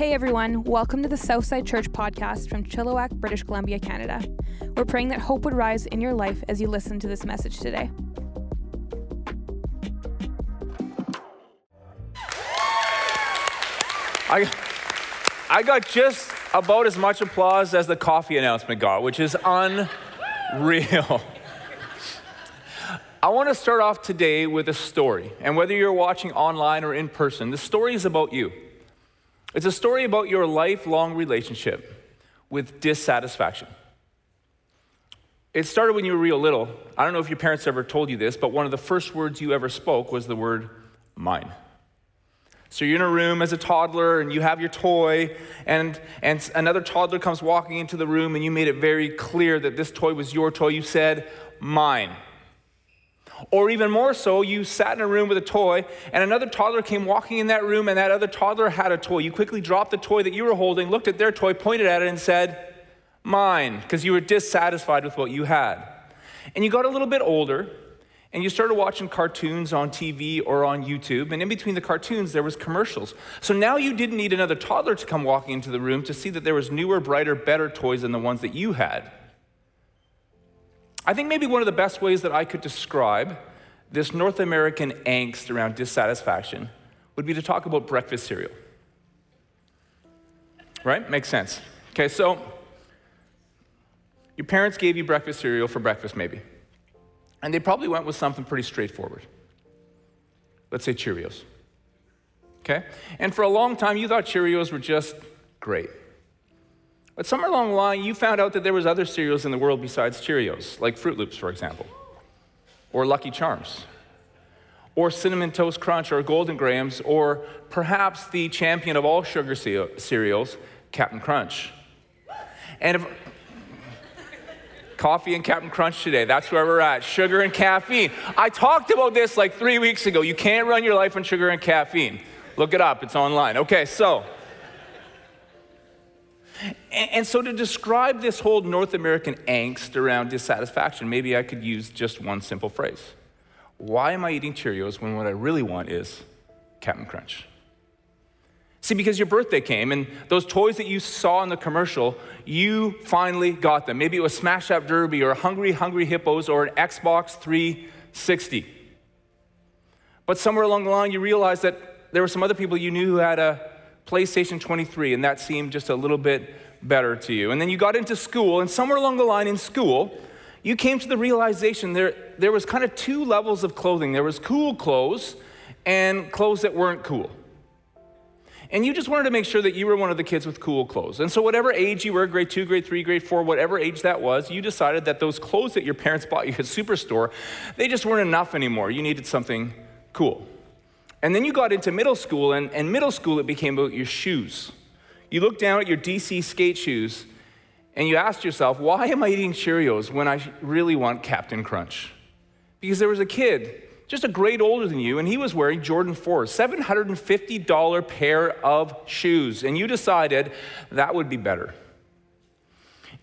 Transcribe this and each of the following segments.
Hey everyone, welcome to the Southside Church podcast from Chilliwack, British Columbia, Canada. We're praying that hope would rise in your life as you listen to this message today. I, I got just about as much applause as the coffee announcement got, which is unreal. I want to start off today with a story. And whether you're watching online or in person, the story is about you. It's a story about your lifelong relationship with dissatisfaction. It started when you were real little. I don't know if your parents ever told you this, but one of the first words you ever spoke was the word mine. So you're in a room as a toddler and you have your toy, and, and another toddler comes walking into the room, and you made it very clear that this toy was your toy. You said, mine. Or even more so, you sat in a room with a toy and another toddler came walking in that room and that other toddler had a toy. You quickly dropped the toy that you were holding, looked at their toy, pointed at it, and said, Mine, because you were dissatisfied with what you had. And you got a little bit older and you started watching cartoons on TV or on YouTube, and in between the cartoons, there was commercials. So now you didn't need another toddler to come walking into the room to see that there was newer, brighter, better toys than the ones that you had. I think maybe one of the best ways that I could describe this North American angst around dissatisfaction would be to talk about breakfast cereal. Right? Makes sense. Okay, so your parents gave you breakfast cereal for breakfast, maybe. And they probably went with something pretty straightforward. Let's say Cheerios. Okay? And for a long time, you thought Cheerios were just great. But somewhere along the line, you found out that there was other cereals in the world besides Cheerios, like Froot Loops, for example, or Lucky Charms, or Cinnamon Toast Crunch, or Golden Grahams, or perhaps the champion of all sugar cereals, Captain Crunch. And if, coffee and Captain Crunch today. That's where we're at. Sugar and caffeine. I talked about this like three weeks ago. You can't run your life on sugar and caffeine. Look it up, it's online. Okay, so and, and so, to describe this whole North American angst around dissatisfaction, maybe I could use just one simple phrase Why am I eating Cheerios when what I really want is Captain Crunch? See, because your birthday came and those toys that you saw in the commercial, you finally got them. Maybe it was Smash Up Derby or Hungry Hungry Hippos or an Xbox 360. But somewhere along the line, you realized that there were some other people you knew who had a PlayStation 23, and that seemed just a little bit better to you. And then you got into school, and somewhere along the line in school, you came to the realization there, there was kind of two levels of clothing there was cool clothes and clothes that weren't cool. And you just wanted to make sure that you were one of the kids with cool clothes. And so, whatever age you were grade two, grade three, grade four, whatever age that was you decided that those clothes that your parents bought you at Superstore, they just weren't enough anymore. You needed something cool. And then you got into middle school, and, and middle school, it became about your shoes. You looked down at your DC skate shoes, and you asked yourself, why am I eating Cheerios when I really want Captain Crunch? Because there was a kid just a grade older than you, and he was wearing Jordan 4, $750 pair of shoes, and you decided that would be better.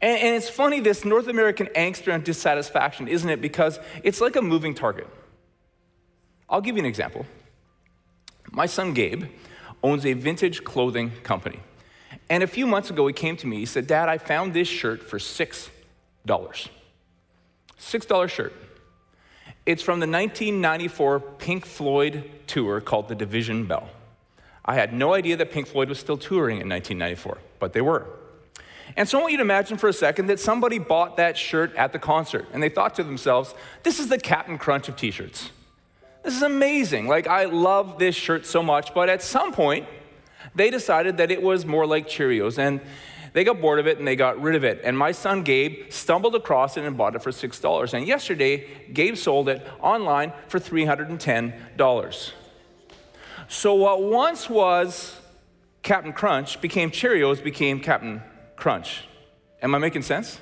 And, and, it's funny, this North American angst around dissatisfaction, isn't it? Because it's like a moving target. I'll give you an example. My son Gabe owns a vintage clothing company. And a few months ago, he came to me. He said, Dad, I found this shirt for $6. $6 shirt. It's from the 1994 Pink Floyd tour called The Division Bell. I had no idea that Pink Floyd was still touring in 1994, but they were. And so I want you to imagine for a second that somebody bought that shirt at the concert and they thought to themselves, this is the Captain Crunch of t shirts. This is amazing. Like, I love this shirt so much. But at some point, they decided that it was more like Cheerios. And they got bored of it and they got rid of it. And my son Gabe stumbled across it and bought it for $6. And yesterday, Gabe sold it online for $310. So what once was Captain Crunch became Cheerios, became Captain Crunch. Am I making sense?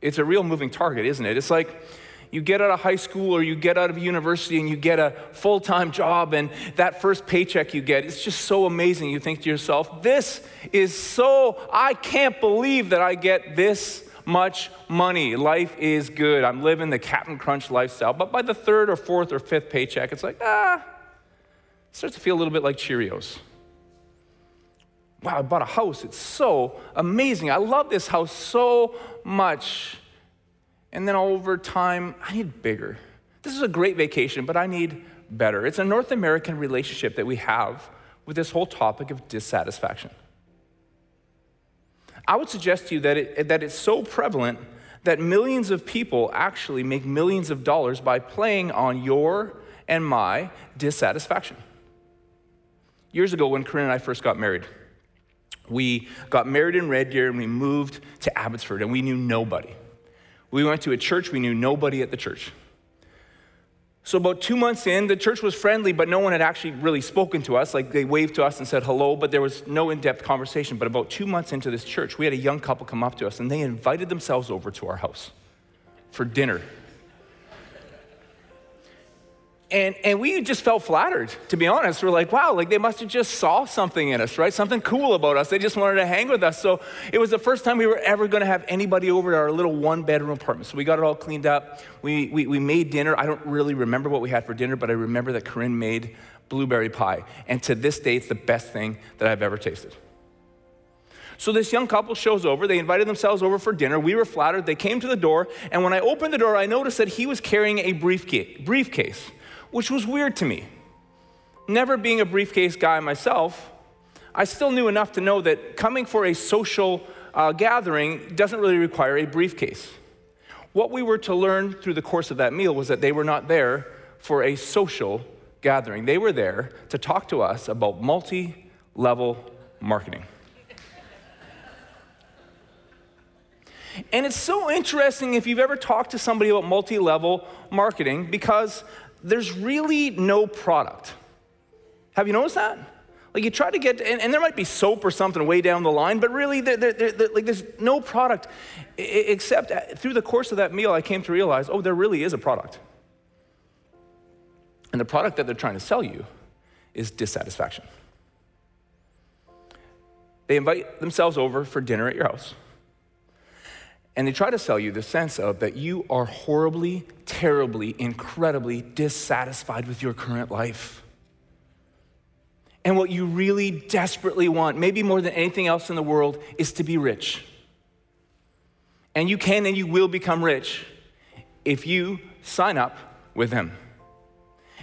It's a real moving target, isn't it? It's like, you get out of high school or you get out of university and you get a full time job, and that first paycheck you get, it's just so amazing. You think to yourself, this is so, I can't believe that I get this much money. Life is good. I'm living the Captain Crunch lifestyle. But by the third or fourth or fifth paycheck, it's like, ah, it starts to feel a little bit like Cheerios. Wow, I bought a house. It's so amazing. I love this house so much. And then over time, I need bigger. This is a great vacation, but I need better. It's a North American relationship that we have with this whole topic of dissatisfaction. I would suggest to you that, it, that it's so prevalent that millions of people actually make millions of dollars by playing on your and my dissatisfaction. Years ago, when Corinne and I first got married, we got married in Red Deer and we moved to Abbotsford, and we knew nobody. We went to a church, we knew nobody at the church. So, about two months in, the church was friendly, but no one had actually really spoken to us. Like they waved to us and said hello, but there was no in depth conversation. But about two months into this church, we had a young couple come up to us and they invited themselves over to our house for dinner. And, and we just felt flattered, to be honest. We're like, wow, like they must have just saw something in us, right? Something cool about us. They just wanted to hang with us. So it was the first time we were ever going to have anybody over to our little one bedroom apartment. So we got it all cleaned up. We, we, we made dinner. I don't really remember what we had for dinner, but I remember that Corinne made blueberry pie. And to this day, it's the best thing that I've ever tasted. So this young couple shows over. They invited themselves over for dinner. We were flattered. They came to the door. And when I opened the door, I noticed that he was carrying a briefcase. briefcase which was weird to me. Never being a briefcase guy myself, I still knew enough to know that coming for a social uh, gathering doesn't really require a briefcase. What we were to learn through the course of that meal was that they were not there for a social gathering. They were there to talk to us about multi level marketing. And it's so interesting if you've ever talked to somebody about multi level marketing because there's really no product. Have you noticed that? Like you try to get, and, and there might be soap or something way down the line, but really, like there's no product except uh, through the course of that meal, I came to realize, oh, there really is a product. And the product that they're trying to sell you is dissatisfaction. They invite themselves over for dinner at your house. And they try to sell you the sense of that you are horribly, terribly, incredibly dissatisfied with your current life. And what you really desperately want, maybe more than anything else in the world, is to be rich. And you can and you will become rich if you sign up with them.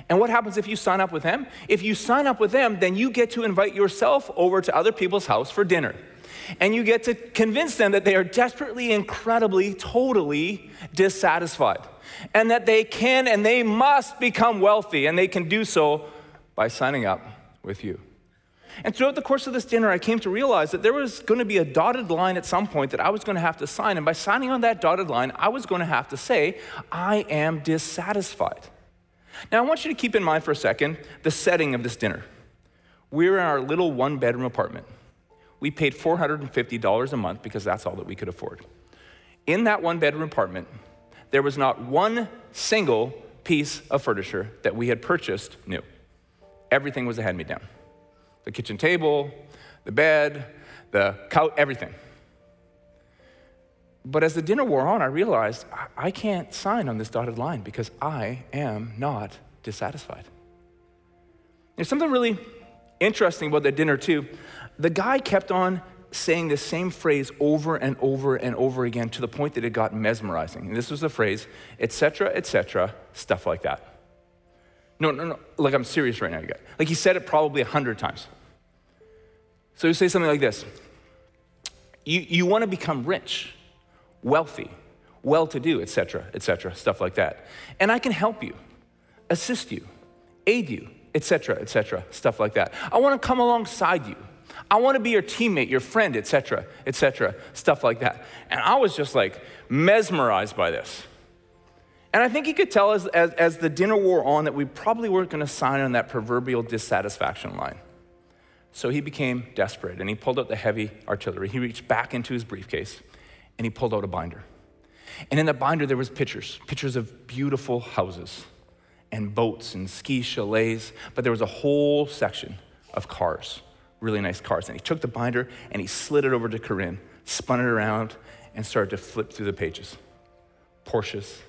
And what happens if you sign up with them? If you sign up with them, then you get to invite yourself over to other people's house for dinner and you get to convince them that they are desperately, incredibly, totally dissatisfied, and that they can and they must become wealthy, and they can do so by signing up with you. And throughout the course of this dinner, I came to realize that there was going to be a dotted line at some point that I was going to have to sign. And by signing on that dotted line, I was going to have to say, I am dissatisfied. Now, I want you to keep in mind for a second the setting of this dinner. We're in our little one bedroom apartment we paid $450 a month because that's all that we could afford. In that one bedroom apartment, there was not one single piece of furniture that we had purchased new. Everything was a hand me down the kitchen table, the bed, the couch, everything. But as the dinner wore on, I realized I can't sign on this dotted line because I am not dissatisfied. There's something really interesting about the dinner, too the guy kept on saying the same phrase over and over and over again to the point that it got mesmerizing. And this was the phrase, etc., etc., stuff like that. No, no, no, like I'm serious right now, you guys. Like he said it probably a hundred times. So he say something like this You, you want to become rich, wealthy, well to do, etc., etc., stuff like that. And I can help you, assist you, aid you, etc., etc., stuff like that. I want to come alongside you. I want to be your teammate, your friend, etc., etc., stuff like that. And I was just like mesmerized by this. And I think he could tell as, as, as the dinner wore on that we probably weren't going to sign on that proverbial dissatisfaction line. So he became desperate and he pulled out the heavy artillery. He reached back into his briefcase and he pulled out a binder. And in the binder there was pictures, pictures of beautiful houses and boats and ski chalets, but there was a whole section of cars really nice cars. And he took the binder and he slid it over to Corinne, spun it around, and started to flip through the pages Porsches,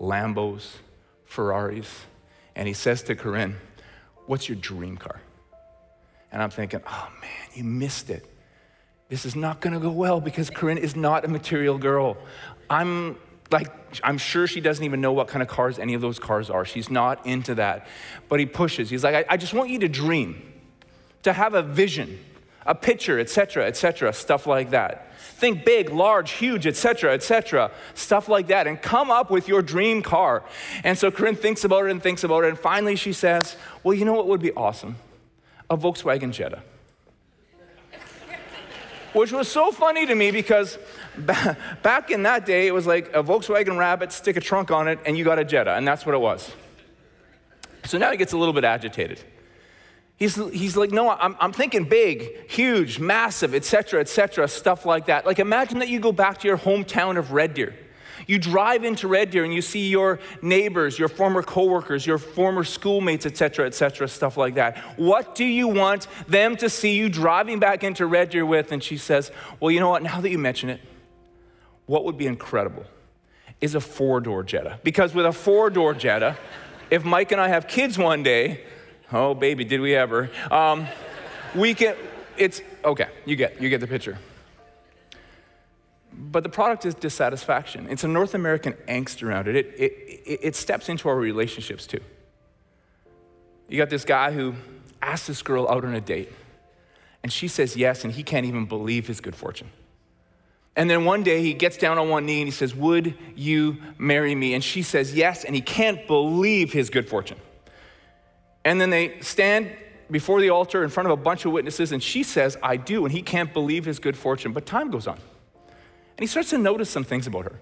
Lambos, Ferraris. And he says to Corinne, What's your dream car? And I'm thinking, oh man, you missed it. This is not gonna go well because Corinne is not a material girl. I'm like, I'm sure she doesn't even know what kind of cars any of those cars are. She's not into that. But he pushes. He's like, I, I just want you to dream, to have a vision, a picture, etc., etc., stuff like that. Think big, large, huge, etc., etc., stuff like that, and come up with your dream car. And so Corinne thinks about it and thinks about it, and finally she says, Well, you know what would be awesome? A Volkswagen Jetta which was so funny to me because back in that day, it was like a Volkswagen Rabbit, stick a trunk on it, and you got a Jetta, and that's what it was. So now he gets a little bit agitated. He's, he's like, no, I'm, I'm thinking big, huge, massive, etc., etc., stuff like that. Like, imagine that you go back to your hometown of Red Deer you drive into Red Deer and you see your neighbors, your former coworkers, your former schoolmates, etc., etc., stuff like that. What do you want them to see you driving back into Red Deer with? And she says, Well, you know what? Now that you mention it, what would be incredible is a four door Jetta. Because with a four door Jetta, if Mike and I have kids one day, oh baby, did we ever? Um, we can. It's okay. You get you get the picture. But the product is dissatisfaction. It's a North American angst around it. It, it, it steps into our relationships too. You got this guy who asks this girl out on a date, and she says yes, and he can't even believe his good fortune. And then one day he gets down on one knee and he says, Would you marry me? And she says yes, and he can't believe his good fortune. And then they stand before the altar in front of a bunch of witnesses, and she says, I do, and he can't believe his good fortune. But time goes on. And he starts to notice some things about her.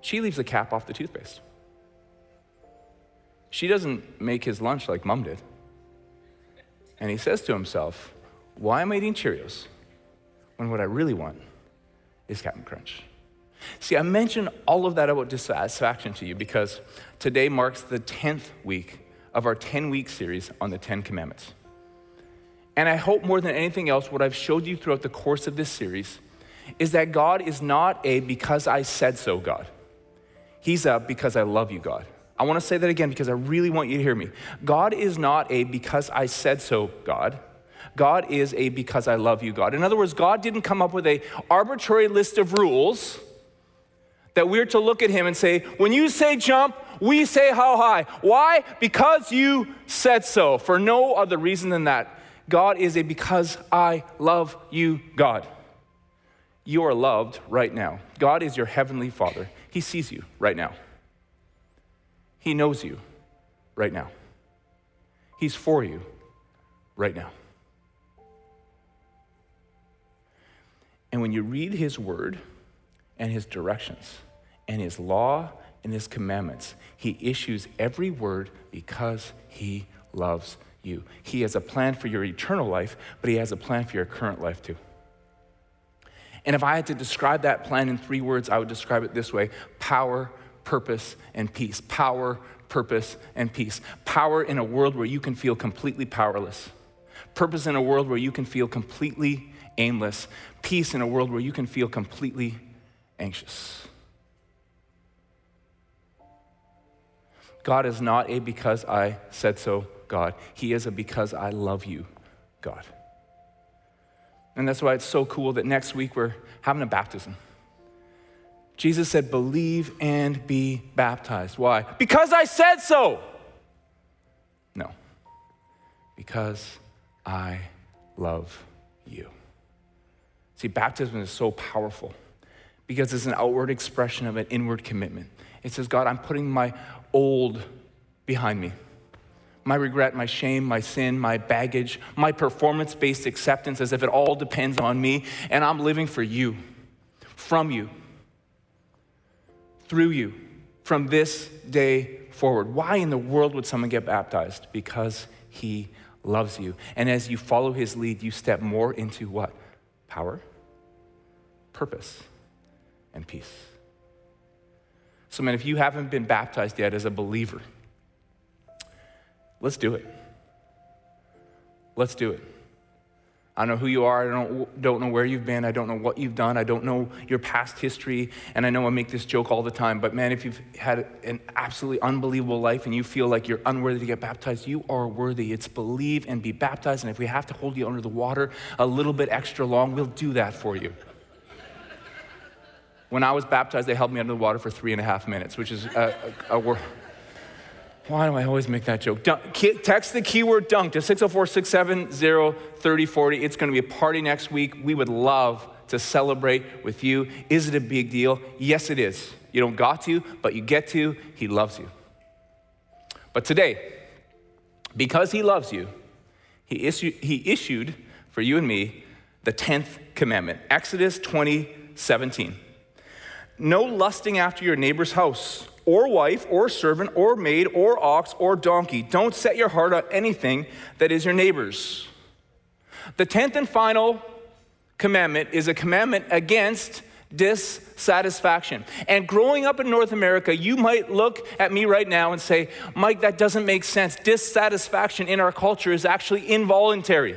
She leaves the cap off the toothpaste. She doesn't make his lunch like mom did. And he says to himself, Why am I eating Cheerios when what I really want is Captain Crunch? See, I mentioned all of that about dissatisfaction to you because today marks the 10th week of our 10 week series on the 10 commandments. And I hope more than anything else, what I've showed you throughout the course of this series is that God is not a because I said so God. He's a because I love you God. I want to say that again because I really want you to hear me. God is not a because I said so God. God is a because I love you God. In other words, God didn't come up with a arbitrary list of rules that we're to look at him and say, when you say jump, we say how high. Why? Because you said so. For no other reason than that. God is a because I love you God you are loved right now. God is your heavenly Father. He sees you right now. He knows you right now. He's for you right now. And when you read His word and His directions and His law and His commandments, He issues every word because He loves you. He has a plan for your eternal life, but He has a plan for your current life too. And if I had to describe that plan in three words, I would describe it this way power, purpose, and peace. Power, purpose, and peace. Power in a world where you can feel completely powerless. Purpose in a world where you can feel completely aimless. Peace in a world where you can feel completely anxious. God is not a because I said so God. He is a because I love you God. And that's why it's so cool that next week we're having a baptism. Jesus said, Believe and be baptized. Why? Because I said so. No, because I love you. See, baptism is so powerful because it's an outward expression of an inward commitment. It says, God, I'm putting my old behind me my regret, my shame, my sin, my baggage, my performance based acceptance as if it all depends on me, and I'm living for you, from you, through you, from this day forward. Why in the world would someone get baptized? Because he loves you. And as you follow his lead, you step more into what? Power, purpose, and peace. So, man, if you haven't been baptized yet as a believer, Let's do it. Let's do it. I don't know who you are. I don't, don't know where you've been. I don't know what you've done. I don't know your past history. And I know I make this joke all the time, but man, if you've had an absolutely unbelievable life and you feel like you're unworthy to get baptized, you are worthy. It's believe and be baptized. And if we have to hold you under the water a little bit extra long, we'll do that for you. When I was baptized, they held me under the water for three and a half minutes, which is a, a, a why do I always make that joke? Dunk, text the keyword dunk to 604 670 3040. It's going to be a party next week. We would love to celebrate with you. Is it a big deal? Yes, it is. You don't got to, but you get to. He loves you. But today, because he loves you, he, issued, he issued for you and me the 10th commandment Exodus 20 17. No lusting after your neighbor's house or wife, or servant, or maid, or ox, or donkey. Don't set your heart on anything that is your neighbor's. The tenth and final commandment is a commandment against dissatisfaction. And growing up in North America, you might look at me right now and say, Mike, that doesn't make sense. Dissatisfaction in our culture is actually involuntary.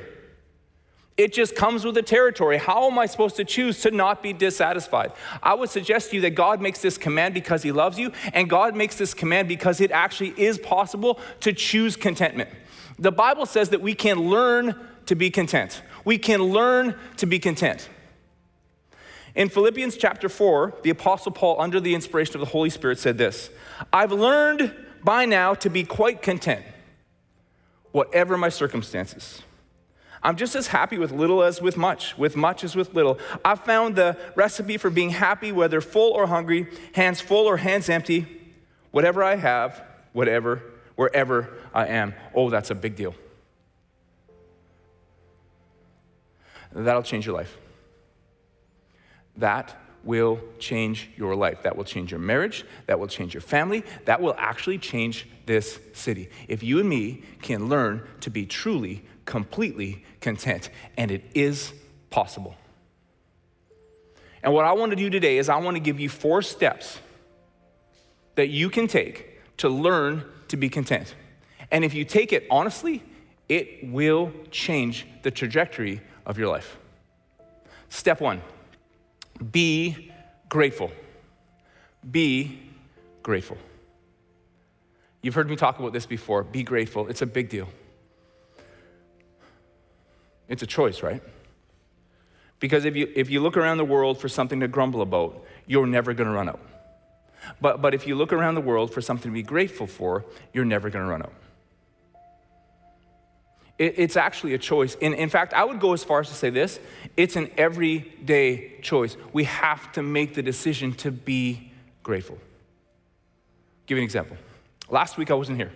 It just comes with the territory. How am I supposed to choose to not be dissatisfied? I would suggest to you that God makes this command because He loves you, and God makes this command because it actually is possible to choose contentment. The Bible says that we can learn to be content. We can learn to be content. In Philippians chapter 4, the Apostle Paul, under the inspiration of the Holy Spirit, said this I've learned by now to be quite content, whatever my circumstances. I'm just as happy with little as with much, with much as with little. I've found the recipe for being happy, whether full or hungry, hands full or hands empty, whatever I have, whatever, wherever I am. Oh, that's a big deal. That'll change your life. That will change your life. That will change your marriage. That will change your family. That will actually change this city. If you and me can learn to be truly completely content. And it is possible. And what I want to do today is I want to give you four steps that you can take to learn to be content. And if you take it honestly, it will change the trajectory of your life. Step one be grateful. Be grateful. You've heard me talk about this before. Be grateful. It's a big deal. It's a choice, right? Because if you, if you look around the world for something to grumble about, you're never going to run out. But, but if you look around the world for something to be grateful for, you're never going to run out. It, it's actually a choice. In, in fact, I would go as far as to say this it's an everyday choice. We have to make the decision to be grateful. I'll give you an example. Last week I wasn't here.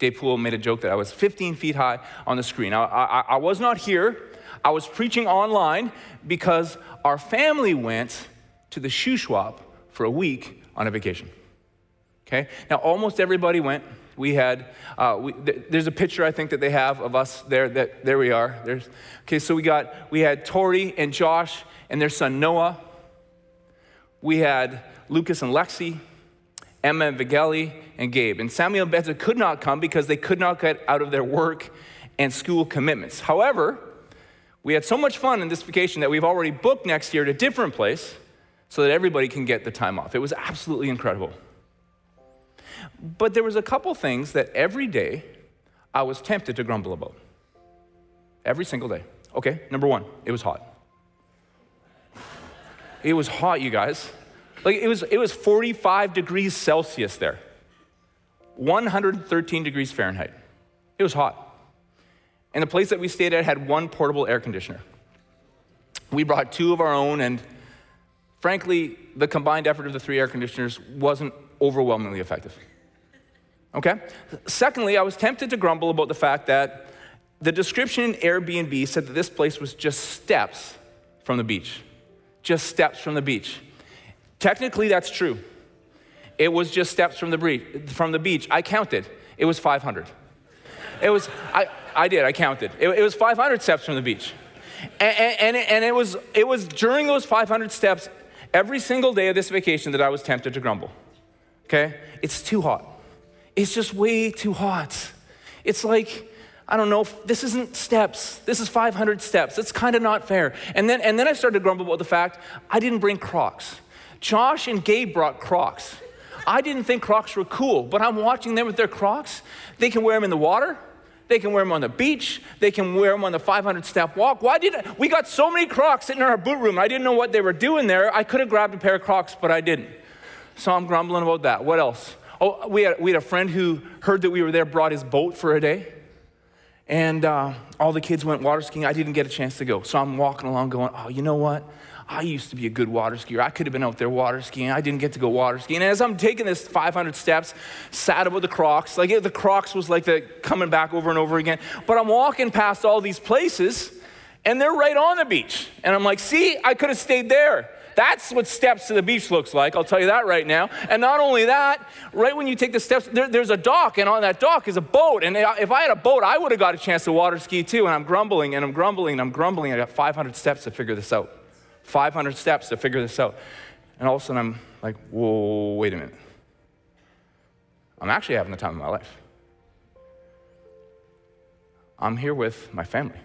Dave Poole made a joke that I was 15 feet high on the screen. I, I, I was not here. I was preaching online because our family went to the Shuswap for a week on a vacation. Okay? Now, almost everybody went. We had, uh, we, th- there's a picture I think that they have of us there. That there we are. There's, okay, so we got we had Tori and Josh and their son Noah. We had Lucas and Lexi. Emma and Vigeli, and Gabe. And Samuel and Betha could not come because they could not get out of their work and school commitments. However, we had so much fun in this vacation that we've already booked next year at a different place so that everybody can get the time off. It was absolutely incredible. But there was a couple things that every day I was tempted to grumble about. Every single day. Okay, number one, it was hot. It was hot, you guys. Like it was, it was 45 degrees Celsius there, 113 degrees Fahrenheit. It was hot. And the place that we stayed at had one portable air conditioner. We brought two of our own, and frankly, the combined effort of the three air conditioners wasn't overwhelmingly effective. Okay? Secondly, I was tempted to grumble about the fact that the description in Airbnb said that this place was just steps from the beach. Just steps from the beach. Technically, that's true. It was just steps from the, bre- from the beach. I counted. It was 500. It was, I, I did, I counted. It, it was 500 steps from the beach. And, and, and it, was, it was during those 500 steps every single day of this vacation that I was tempted to grumble. Okay? It's too hot. It's just way too hot. It's like, I don't know, this isn't steps. This is 500 steps. It's kind of not fair. And then, and then I started to grumble about the fact I didn't bring Crocs. Josh and Gabe brought Crocs. I didn't think Crocs were cool, but I'm watching them with their Crocs. They can wear them in the water. They can wear them on the beach. They can wear them on the 500 step walk. Why did I, we got so many Crocs sitting in our boot room? I didn't know what they were doing there. I could have grabbed a pair of Crocs, but I didn't. So I'm grumbling about that. What else? Oh, we had, we had a friend who heard that we were there, brought his boat for a day. And uh, all the kids went water skiing. I didn't get a chance to go. So I'm walking along going, oh, you know what? I used to be a good water skier. I could have been out there water skiing. I didn't get to go water skiing. And as I'm taking this 500 steps, sad about the Crocs, like the Crocs was like the coming back over and over again. But I'm walking past all these places, and they're right on the beach. And I'm like, see, I could have stayed there. That's what steps to the beach looks like, I'll tell you that right now. And not only that, right when you take the steps, there, there's a dock, and on that dock is a boat. And if I had a boat, I would have got a chance to water ski too. And I'm grumbling, and I'm grumbling, and I'm grumbling. I got 500 steps to figure this out. 500 steps to figure this out. And all of a sudden, I'm like, whoa, wait a minute. I'm actually having the time of my life. I'm here with my family,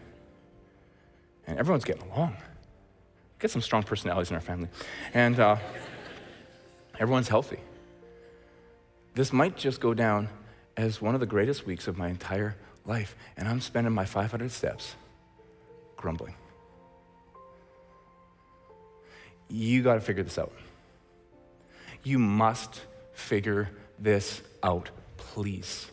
and everyone's getting along get some strong personalities in our family. And uh, everyone's healthy. This might just go down as one of the greatest weeks of my entire life. And I'm spending my 500 steps grumbling. You got to figure this out. You must figure this out, please.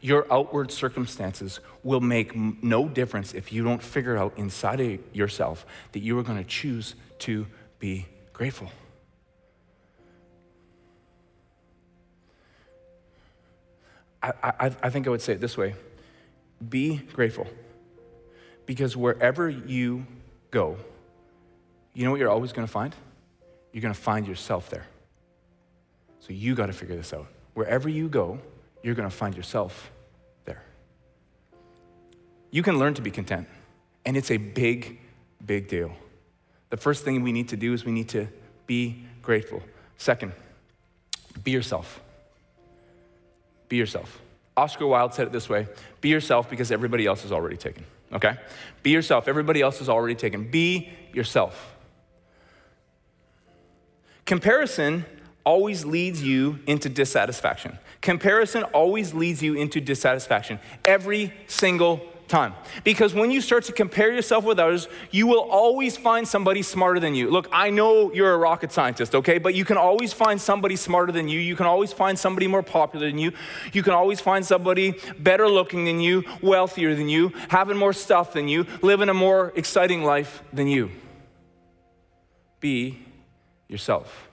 Your outward circumstances will make no difference if you don't figure out inside of yourself that you are going to choose to be grateful. I, I, I think I would say it this way be grateful. Because wherever you go, you know what you're always going to find? You're going to find yourself there. So you got to figure this out. Wherever you go, you're going to find yourself there. You can learn to be content, and it's a big, big deal. The first thing we need to do is we need to be grateful. Second, be yourself. Be yourself. Oscar Wilde said it this way be yourself because everybody else is already taken. Okay? Be yourself. Everybody else is already taken. Be yourself. Comparison always leads you into dissatisfaction. Comparison always leads you into dissatisfaction every single time. Because when you start to compare yourself with others, you will always find somebody smarter than you. Look, I know you're a rocket scientist, okay? But you can always find somebody smarter than you. You can always find somebody more popular than you. You can always find somebody better looking than you, wealthier than you, having more stuff than you, living a more exciting life than you. Be yourself.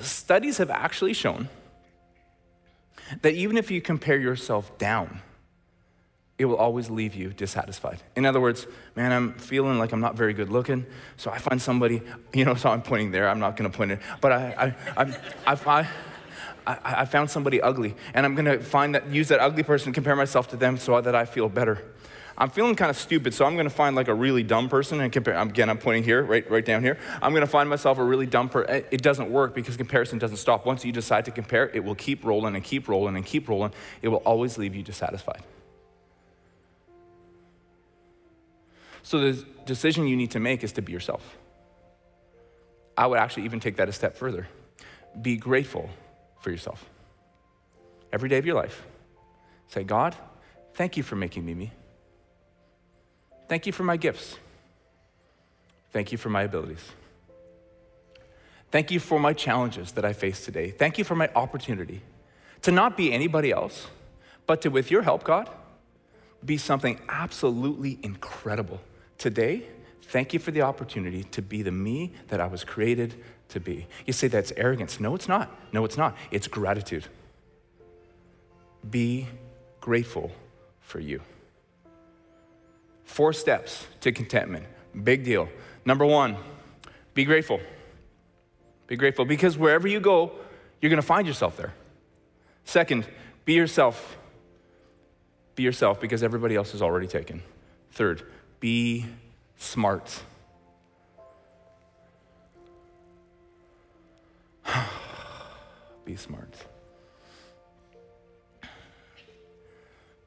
Studies have actually shown that even if you compare yourself down, it will always leave you dissatisfied. In other words, man, I'm feeling like I'm not very good looking, so I find somebody, you know, so I'm pointing there, I'm not gonna point it, but I, I, I, I, I, I found somebody ugly, and I'm gonna find that, use that ugly person, compare myself to them so that I feel better. I'm feeling kind of stupid, so I'm going to find like a really dumb person and compare. Again, I'm pointing here, right, right down here. I'm going to find myself a really dumb person. Eh, it doesn't work because comparison doesn't stop. Once you decide to compare, it will keep rolling and keep rolling and keep rolling. It will always leave you dissatisfied. So the decision you need to make is to be yourself. I would actually even take that a step further. Be grateful for yourself. Every day of your life. Say, God, thank you for making me me. Thank you for my gifts. Thank you for my abilities. Thank you for my challenges that I face today. Thank you for my opportunity to not be anybody else, but to, with your help, God, be something absolutely incredible. Today, thank you for the opportunity to be the me that I was created to be. You say that's arrogance. No, it's not. No, it's not. It's gratitude. Be grateful for you. Four steps to contentment. Big deal. Number one, be grateful. Be grateful because wherever you go, you're going to find yourself there. Second, be yourself. Be yourself because everybody else is already taken. Third, be smart. be smart.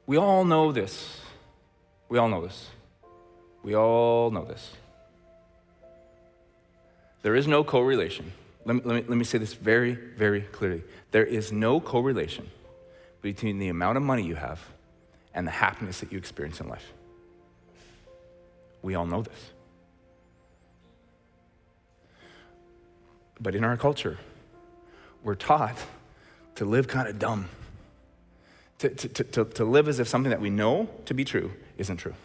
We all know this. We all know this. We all know this. There is no correlation. Let me, let, me, let me say this very, very clearly. There is no correlation between the amount of money you have and the happiness that you experience in life. We all know this. But in our culture, we're taught to live kind of dumb, to, to, to, to live as if something that we know to be true isn't true.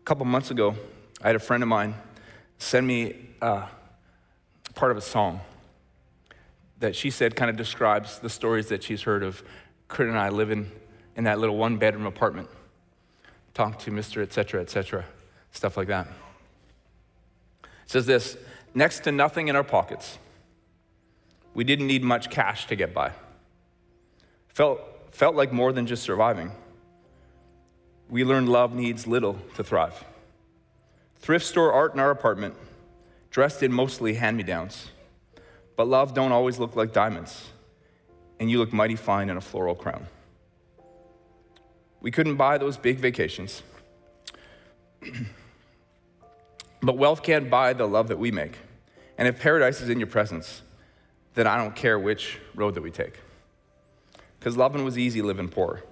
A couple months ago, I had a friend of mine send me uh, part of a song that she said kind of describes the stories that she's heard of Corinne and I living in that little one bedroom apartment, talk to Mr. etc., cetera, et cetera, stuff like that. It says this next to nothing in our pockets. We didn't need much cash to get by. Felt, felt like more than just surviving. We learned love needs little to thrive. Thrift store art in our apartment, dressed in mostly hand me downs. But love don't always look like diamonds, and you look mighty fine in a floral crown. We couldn't buy those big vacations. but wealth can't buy the love that we make. And if paradise is in your presence, then I don't care which road that we take. Because loving was easy living poor,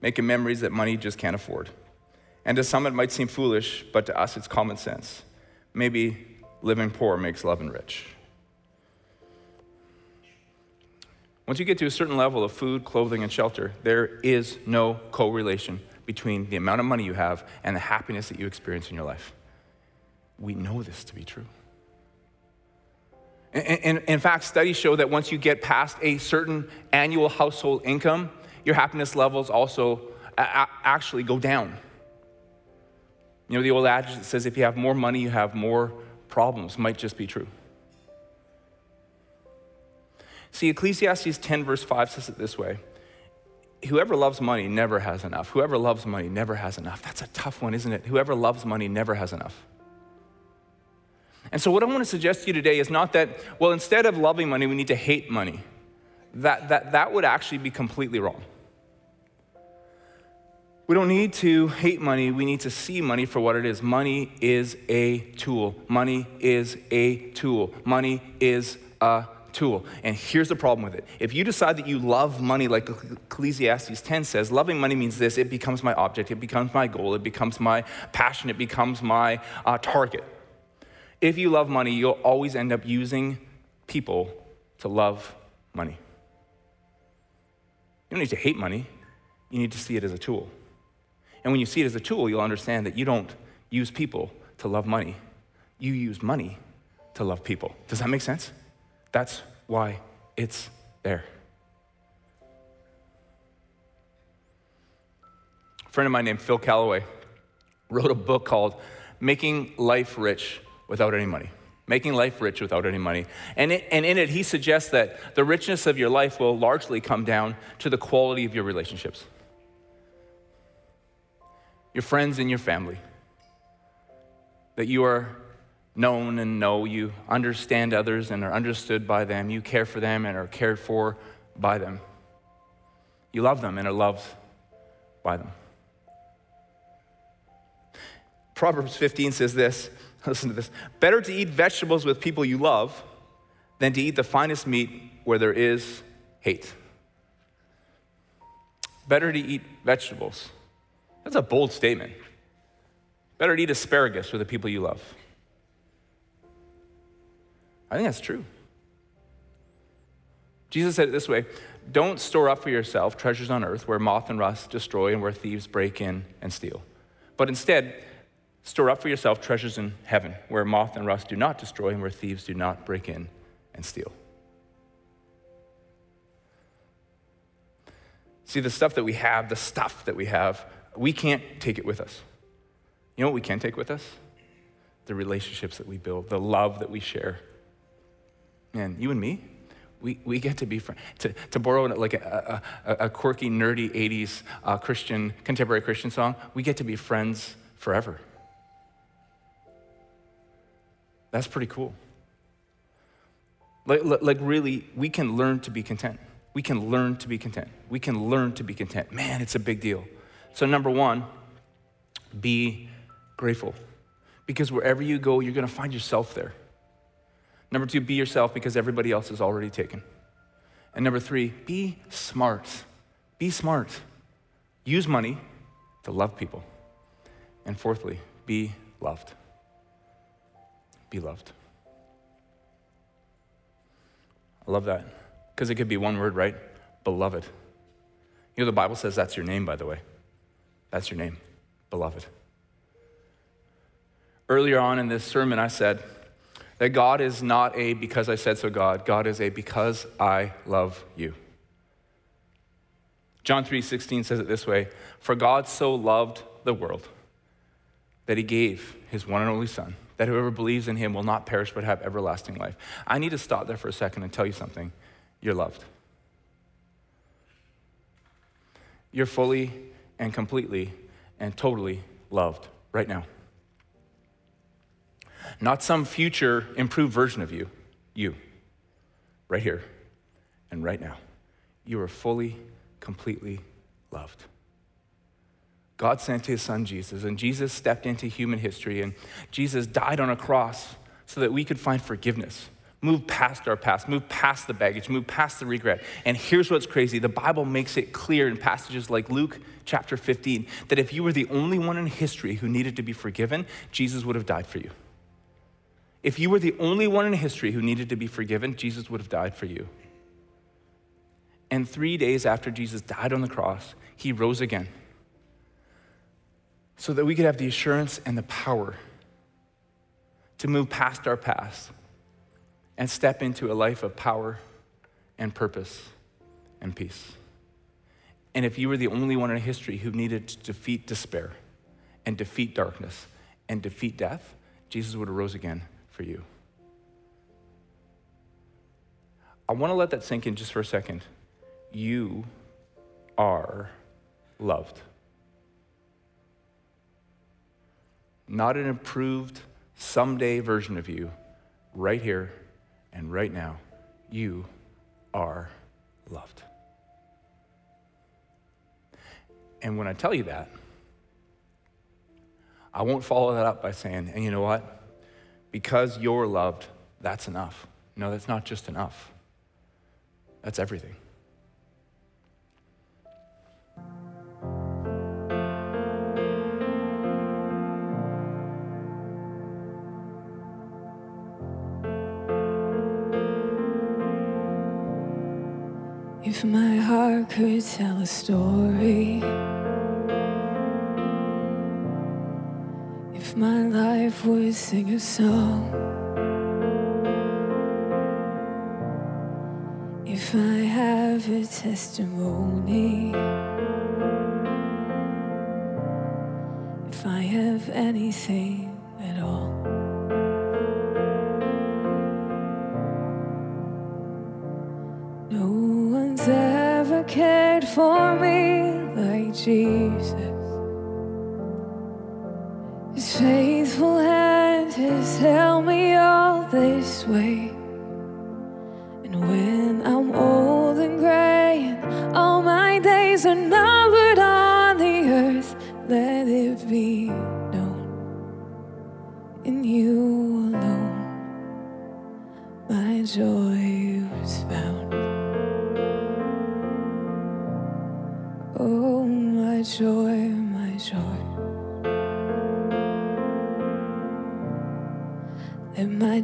making memories that money just can't afford. And to some it might seem foolish, but to us it's common sense. Maybe living poor makes loving rich. Once you get to a certain level of food, clothing, and shelter, there is no correlation between the amount of money you have and the happiness that you experience in your life. We know this to be true. And, in fact, studies show that once you get past a certain annual household income, your happiness levels also actually go down. You know, the old adage that says if you have more money, you have more problems might just be true. See, Ecclesiastes 10, verse 5 says it this way Whoever loves money never has enough. Whoever loves money never has enough. That's a tough one, isn't it? Whoever loves money never has enough. And so, what I want to suggest to you today is not that, well, instead of loving money, we need to hate money. That, that, that would actually be completely wrong. We don't need to hate money. We need to see money for what it is. Money is a tool. Money is a tool. Money is a tool. And here's the problem with it. If you decide that you love money, like Ecclesiastes 10 says, loving money means this it becomes my object, it becomes my goal, it becomes my passion, it becomes my uh, target. If you love money, you'll always end up using people to love money. You don't need to hate money, you need to see it as a tool. And when you see it as a tool, you'll understand that you don't use people to love money, you use money to love people. Does that make sense? That's why it's there. A friend of mine named Phil Callaway wrote a book called Making Life Rich Without Any Money. Making life rich without any money. And, it, and in it, he suggests that the richness of your life will largely come down to the quality of your relationships your friends and your family. That you are known and know, you understand others and are understood by them, you care for them and are cared for by them. You love them and are loved by them. Proverbs 15 says this listen to this better to eat vegetables with people you love than to eat the finest meat where there is hate. Better to eat vegetables. That's a bold statement. Better to eat asparagus with the people you love. I think that's true. Jesus said it this way Don't store up for yourself treasures on earth where moth and rust destroy and where thieves break in and steal. But instead, store up for yourself treasures in heaven where moth and rust do not destroy and where thieves do not break in and steal. See, the stuff that we have, the stuff that we have, we can't take it with us. You know what we can take with us? The relationships that we build, the love that we share man, you and me, we, we get to be friends. To, to borrow like a, a, a quirky, nerdy 80s uh, Christian, contemporary Christian song, we get to be friends forever. That's pretty cool. Like, like, really, we can learn to be content. We can learn to be content. We can learn to be content. Man, it's a big deal. So, number one, be grateful. Because wherever you go, you're going to find yourself there. Number two, be yourself because everybody else is already taken. And number three, be smart. Be smart. Use money to love people. And fourthly, be loved. Be loved. I love that because it could be one word, right? Beloved. You know, the Bible says that's your name, by the way. That's your name, beloved. Earlier on in this sermon, I said that God is not a because I said so God, God is a because I love you. John 3:16 says it this way, "For God so loved the world that he gave his one and only son, that whoever believes in him will not perish but have everlasting life." I need to stop there for a second and tell you something. You're loved. You're fully and completely and totally loved right now. Not some future improved version of you, you, right here and right now. You are fully completely loved. God sent his son Jesus, and Jesus stepped into human history, and Jesus died on a cross so that we could find forgiveness, move past our past, move past the baggage, move past the regret. And here's what's crazy the Bible makes it clear in passages like Luke chapter 15 that if you were the only one in history who needed to be forgiven, Jesus would have died for you. If you were the only one in history who needed to be forgiven, Jesus would have died for you. And three days after Jesus died on the cross, he rose again so that we could have the assurance and the power to move past our past and step into a life of power and purpose and peace. And if you were the only one in history who needed to defeat despair and defeat darkness and defeat death, Jesus would have rose again for you. I want to let that sink in just for a second you are loved. Not an improved someday version of you, right here and right now. You are loved. And when I tell you that, I won't follow that up by saying, and you know what? Because you're loved, that's enough. No, that's not just enough. That's everything. If my heart could tell a story, if my life would sing a song, if I have a testimony, if I have anything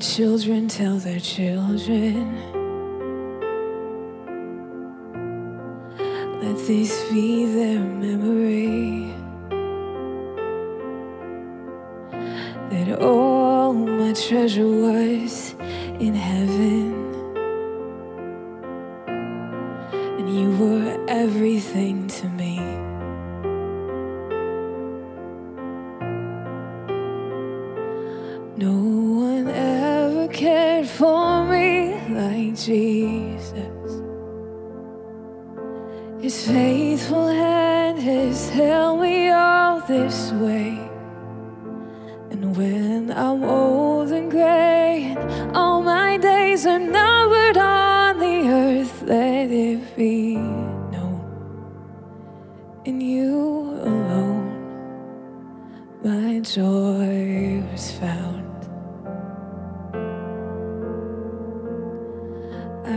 children tell their children. Let this be their memory. That all my treasure was in heaven.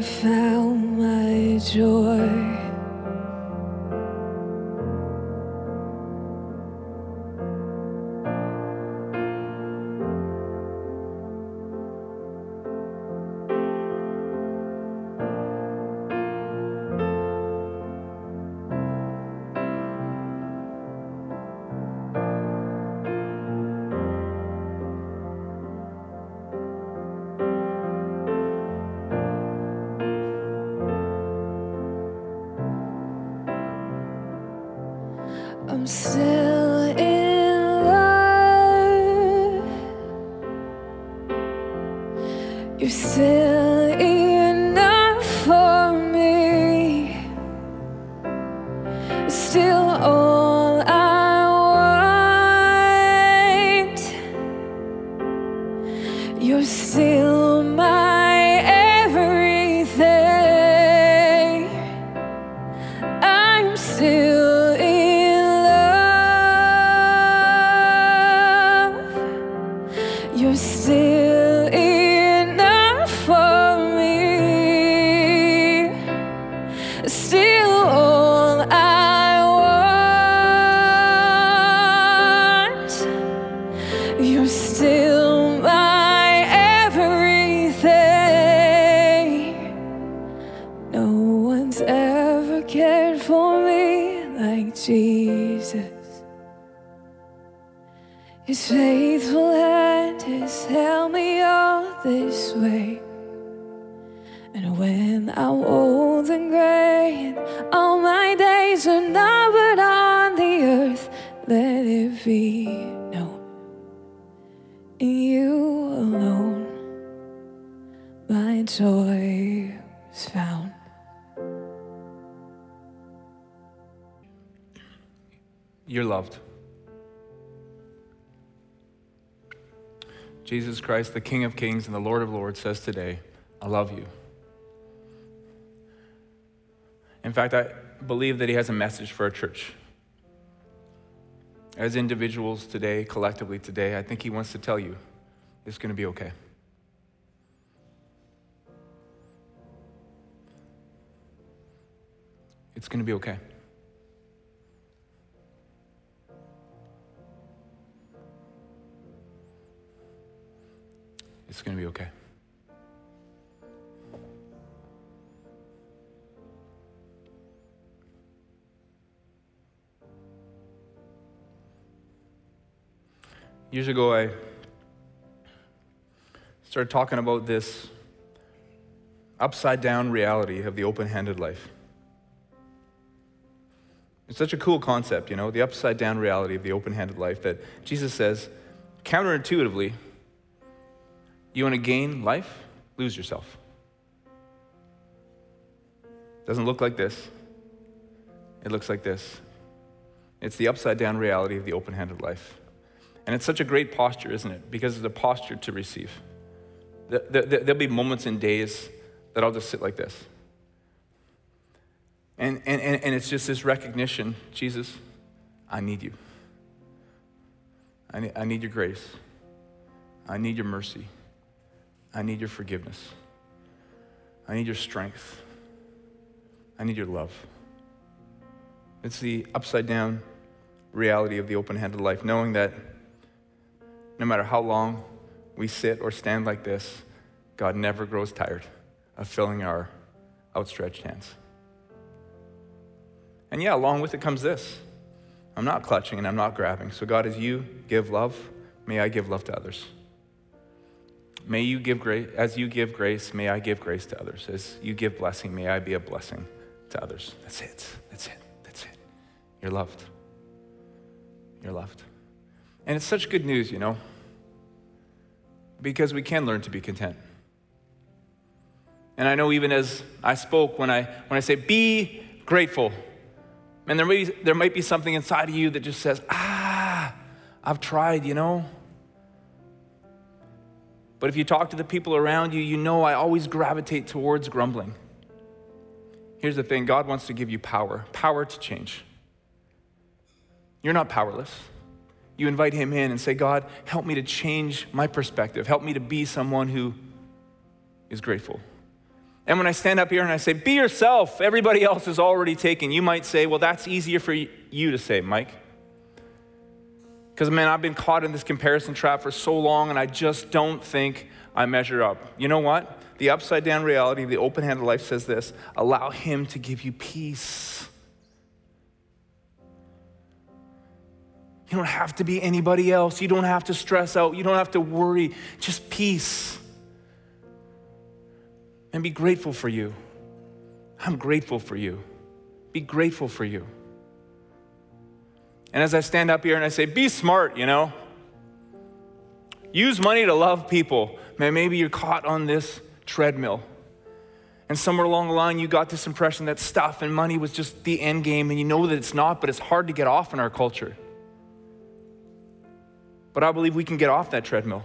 Found my joy. Faithful hand has held me all this way. And when I'm old and gray and all my days are numbered on the earth, let it be known. In you alone, my joy is found. You're loved. Jesus Christ, the King of Kings and the Lord of Lords, says today, I love you. In fact, I believe that He has a message for our church. As individuals today, collectively today, I think He wants to tell you it's going to be okay. It's going to be okay. It's going to be okay. Years ago, I started talking about this upside down reality of the open handed life. It's such a cool concept, you know, the upside down reality of the open handed life that Jesus says, counterintuitively, you want to gain life? Lose yourself. Doesn't look like this. It looks like this. It's the upside down reality of the open handed life. And it's such a great posture, isn't it? Because it's a posture to receive. There- there- There'll be moments and days that I'll just sit like this. And, and, and it's just this recognition Jesus, I need you. I need, I need your grace. I need your mercy. I need your forgiveness. I need your strength. I need your love. It's the upside down reality of the open handed life, knowing that no matter how long we sit or stand like this, God never grows tired of filling our outstretched hands. And yeah, along with it comes this I'm not clutching and I'm not grabbing. So, God, as you give love, may I give love to others. May you give grace, as you give grace, may I give grace to others. As you give blessing, may I be a blessing to others. That's it. That's it. That's it. You're loved. You're loved. And it's such good news, you know, because we can learn to be content. And I know even as I spoke, when I, when I say be grateful, and there, may, there might be something inside of you that just says, ah, I've tried, you know. But if you talk to the people around you, you know I always gravitate towards grumbling. Here's the thing God wants to give you power power to change. You're not powerless. You invite Him in and say, God, help me to change my perspective. Help me to be someone who is grateful. And when I stand up here and I say, be yourself, everybody else is already taken, you might say, well, that's easier for you to say, Mike. Because, man, I've been caught in this comparison trap for so long and I just don't think I measure up. You know what? The upside down reality of the open handed life says this allow Him to give you peace. You don't have to be anybody else. You don't have to stress out. You don't have to worry. Just peace. And be grateful for you. I'm grateful for you. Be grateful for you. And as I stand up here and I say, be smart, you know, use money to love people. Man, maybe you're caught on this treadmill. And somewhere along the line, you got this impression that stuff and money was just the end game, and you know that it's not, but it's hard to get off in our culture. But I believe we can get off that treadmill.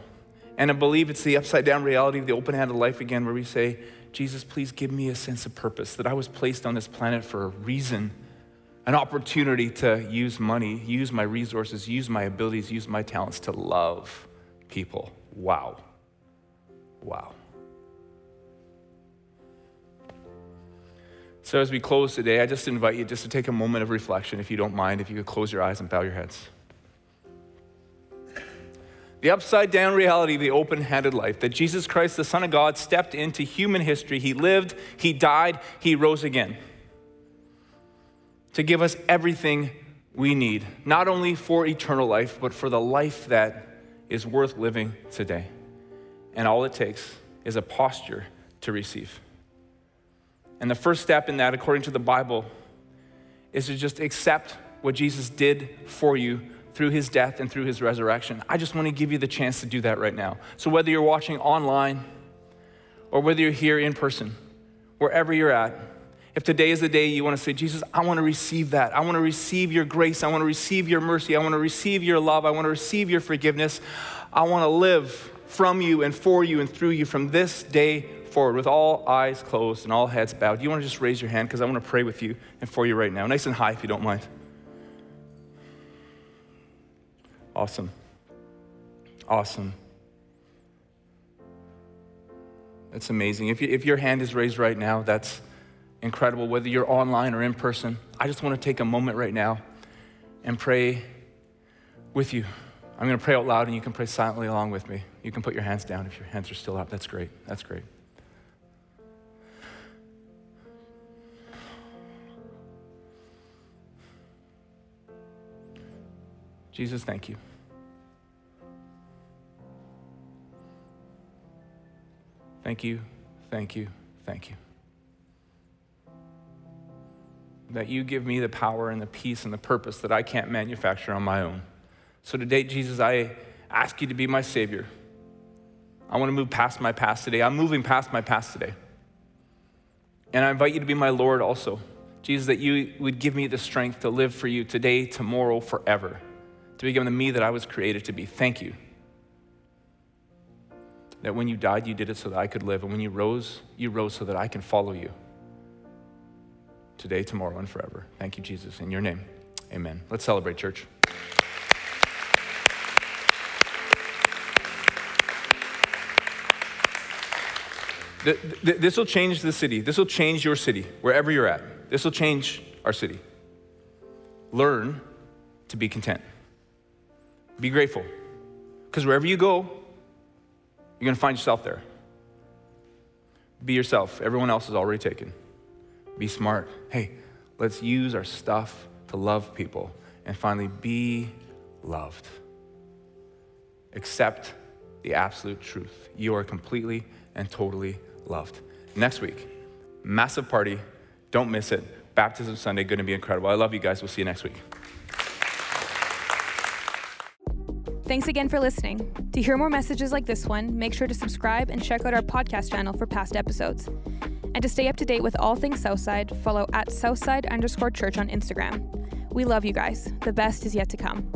And I believe it's the upside down reality of the open handed life again, where we say, Jesus, please give me a sense of purpose, that I was placed on this planet for a reason, an opportunity to use money, use my resources, use my abilities, use my talents to love people. Wow. Wow. So, as we close today, I just invite you just to take a moment of reflection, if you don't mind, if you could close your eyes and bow your heads. The upside down reality of the open handed life that Jesus Christ, the Son of God, stepped into human history. He lived, He died, He rose again to give us everything we need, not only for eternal life, but for the life that is worth living today. And all it takes is a posture to receive. And the first step in that, according to the Bible, is to just accept what Jesus did for you through his death and through his resurrection. I just want to give you the chance to do that right now. So, whether you're watching online or whether you're here in person, wherever you're at, if today is the day you want to say, Jesus, I want to receive that. I want to receive your grace. I want to receive your mercy. I want to receive your love. I want to receive your forgiveness. I want to live from you and for you and through you from this day forward with all eyes closed and all heads bowed. You want to just raise your hand? Because I want to pray with you and for you right now. Nice and high if you don't mind. Awesome. Awesome. That's amazing. If, you, if your hand is raised right now, that's incredible. Whether you're online or in person, I just want to take a moment right now and pray with you. I'm going to pray out loud and you can pray silently along with me. You can put your hands down if your hands are still up. That's great. That's great. Jesus, thank you. Thank you, thank you, thank you. That you give me the power and the peace and the purpose that I can't manufacture on my own. So today, Jesus, I ask you to be my Savior. I want to move past my past today. I'm moving past my past today. And I invite you to be my Lord also. Jesus, that you would give me the strength to live for you today, tomorrow, forever to become the me that I was created to be. Thank you. That when you died, you did it so that I could live. And when you rose, you rose so that I can follow you today, tomorrow, and forever. Thank you, Jesus. In your name, amen. Let's celebrate, church. This will change the city. This will change your city, wherever you're at. This will change our city. Learn to be content. Be grateful. Because wherever you go, you're going to find yourself there. Be yourself. Everyone else is already taken. Be smart. Hey, let's use our stuff to love people and finally be loved. Accept the absolute truth. You are completely and totally loved. Next week, massive party. Don't miss it. Baptism Sunday, going to be incredible. I love you guys. We'll see you next week. Thanks again for listening. To hear more messages like this one, make sure to subscribe and check out our podcast channel for past episodes. And to stay up to date with all things Southside, follow at Southside underscore church on Instagram. We love you guys. The best is yet to come.